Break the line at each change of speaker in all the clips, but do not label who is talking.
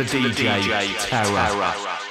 now in tune to the DJ Terror.
is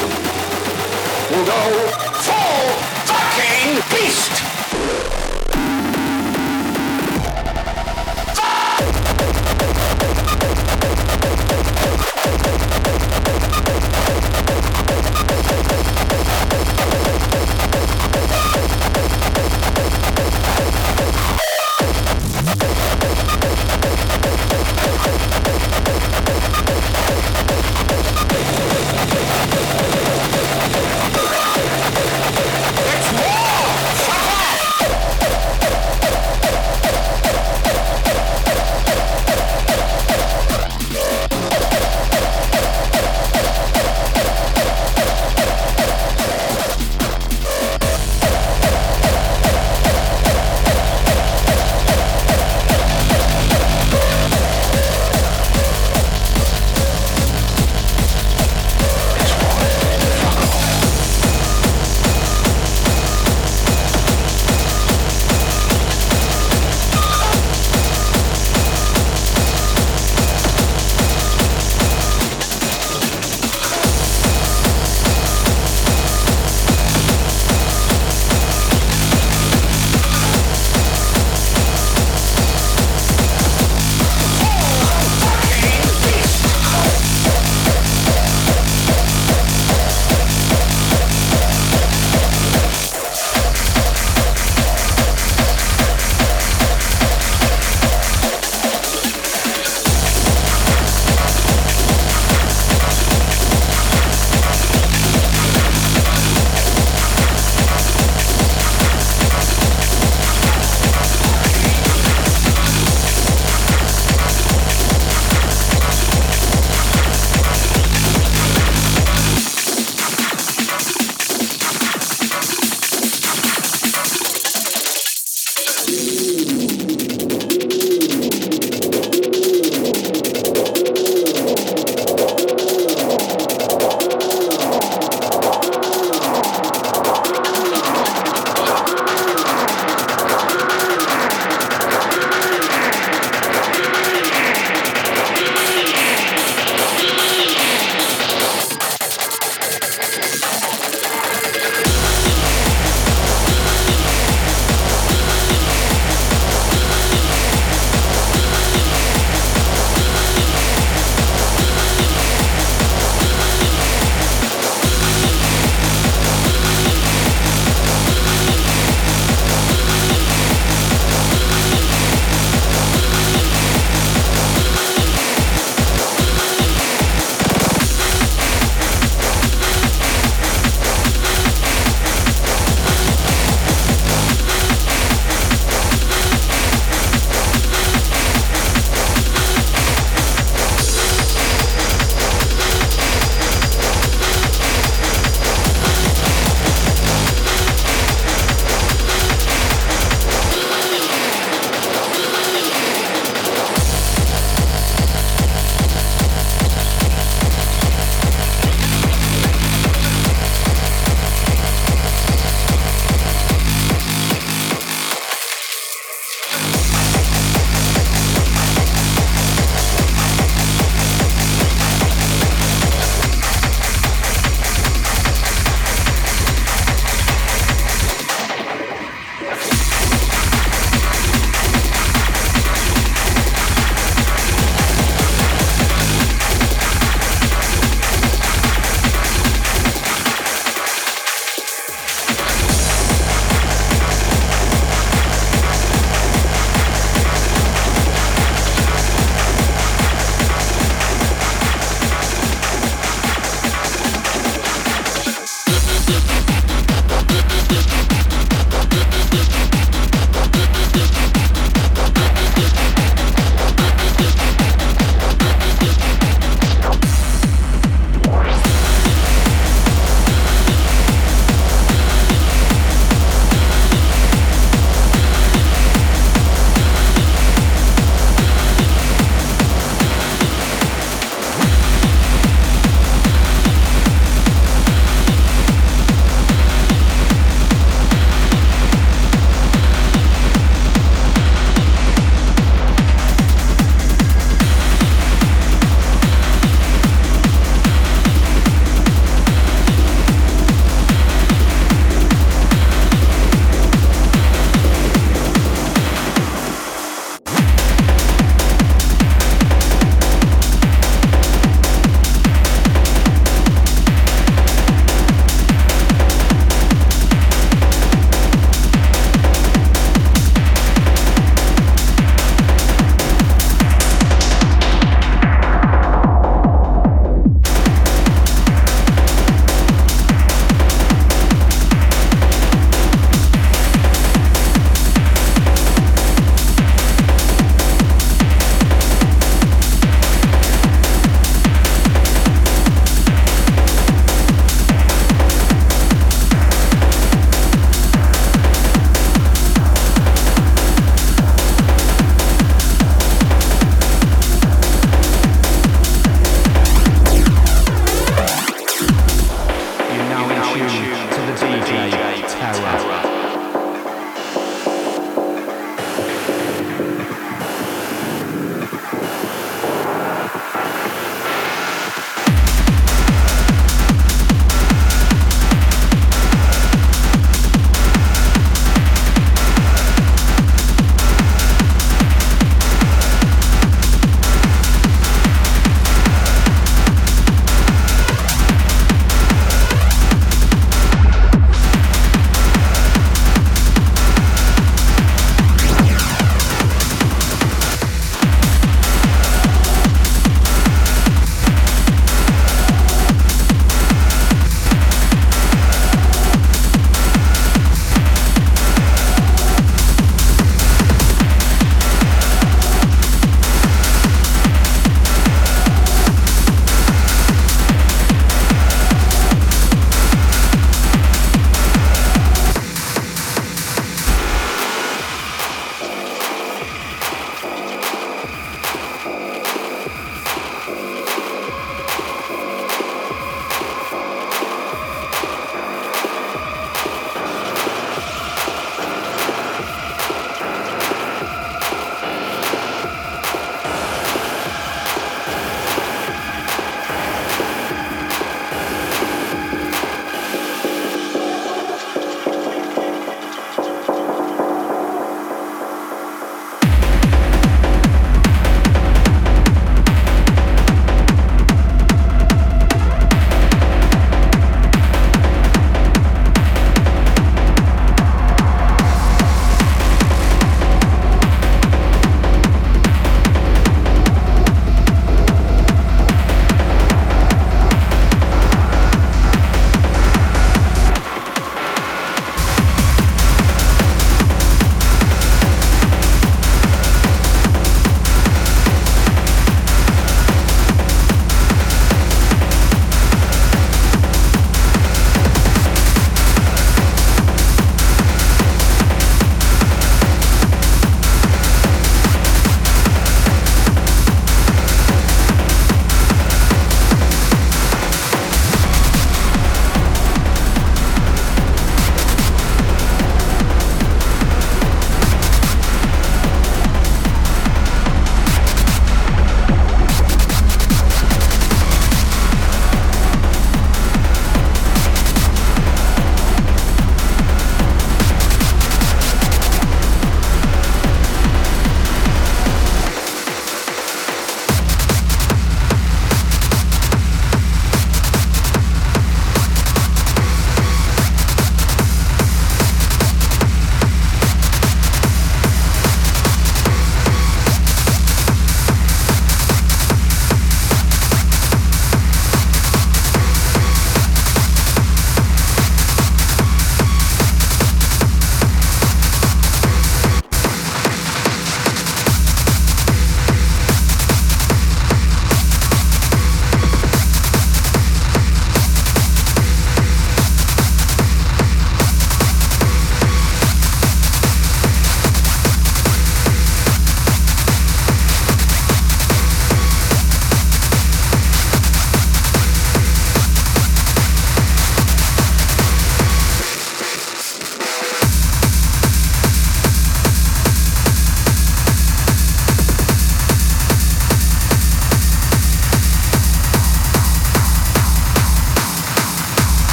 We'll go full fucking beast! War! Fuck off!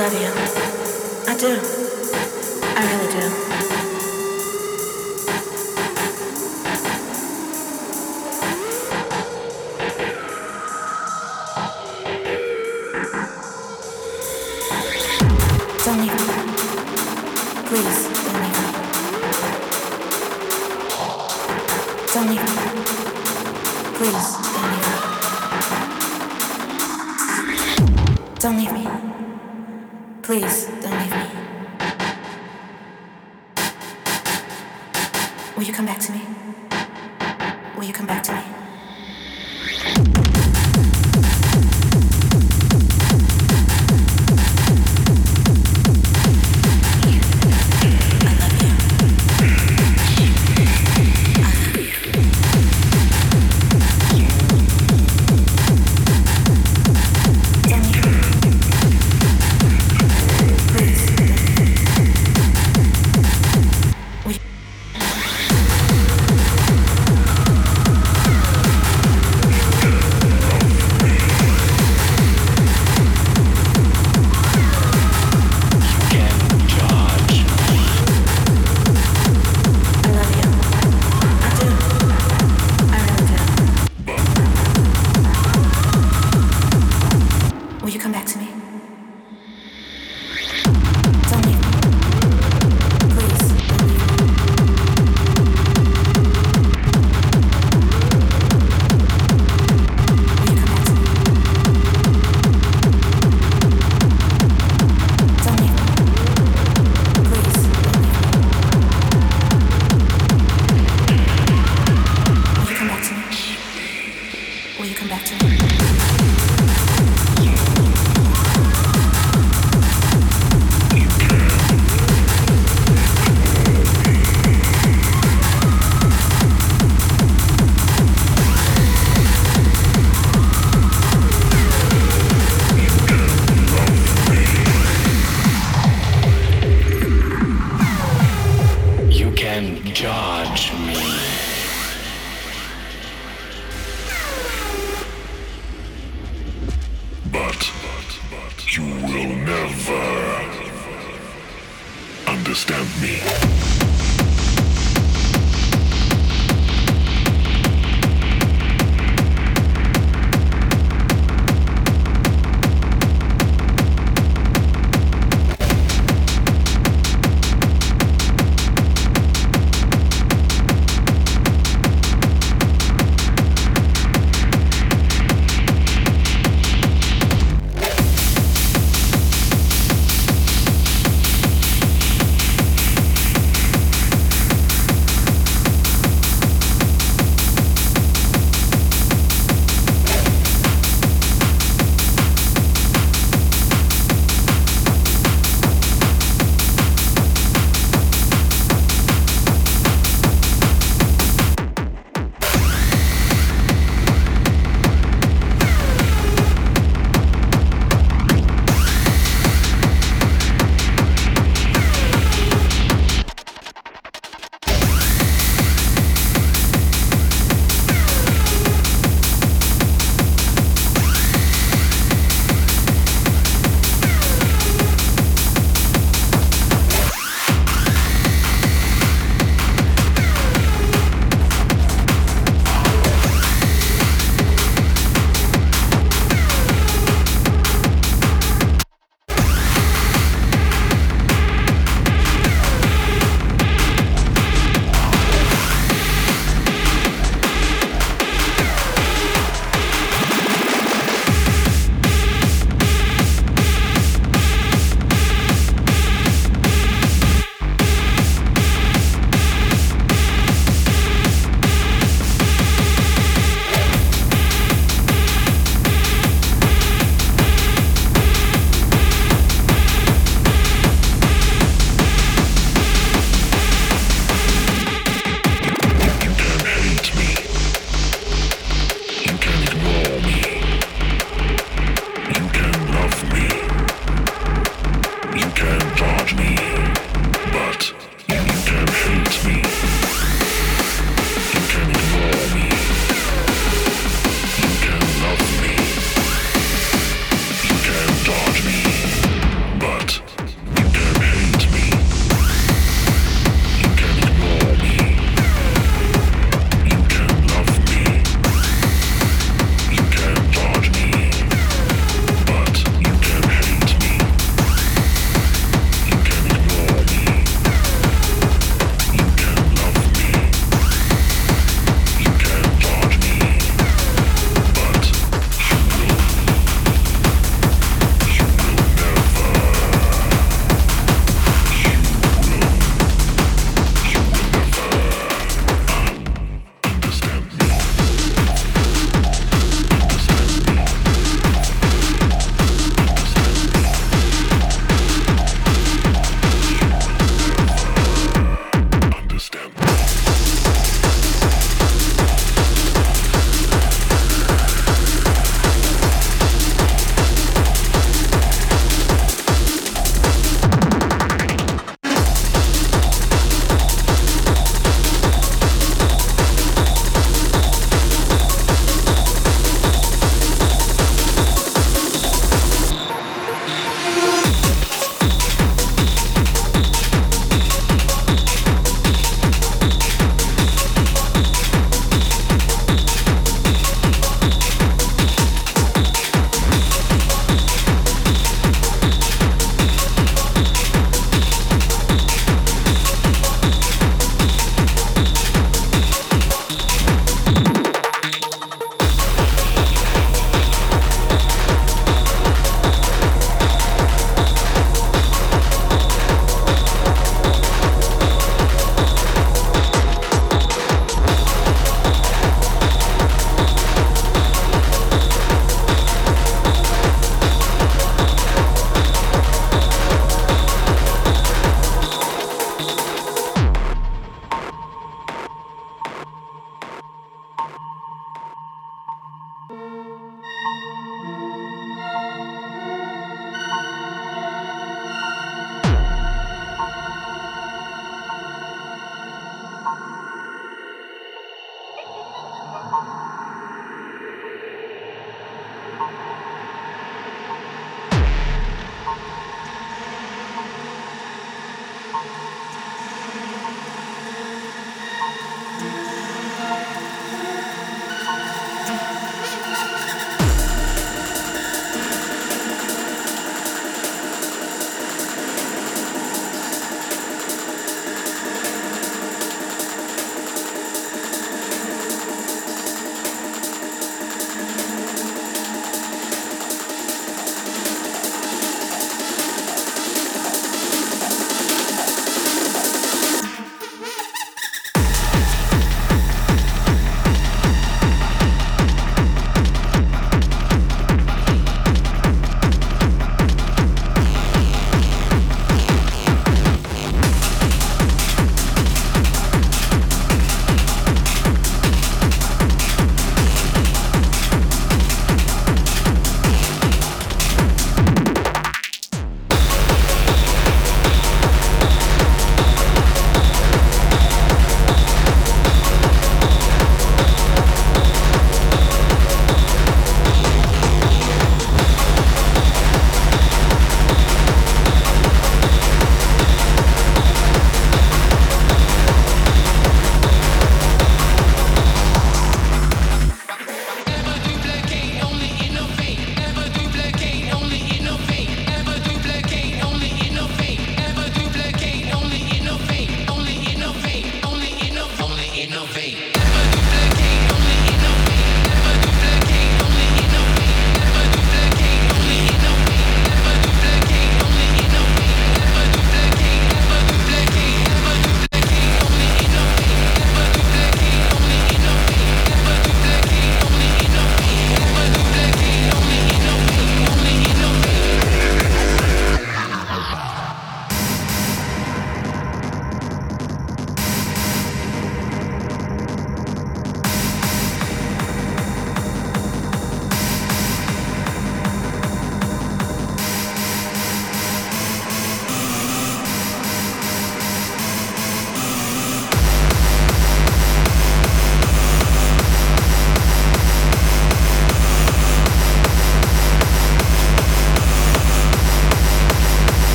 love you.
I do. I
really do.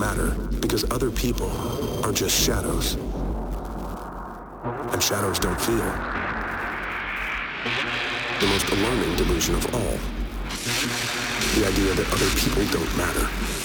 matter because other people are just shadows. And shadows don't feel. The most alarming delusion of all. The idea that other people don't matter.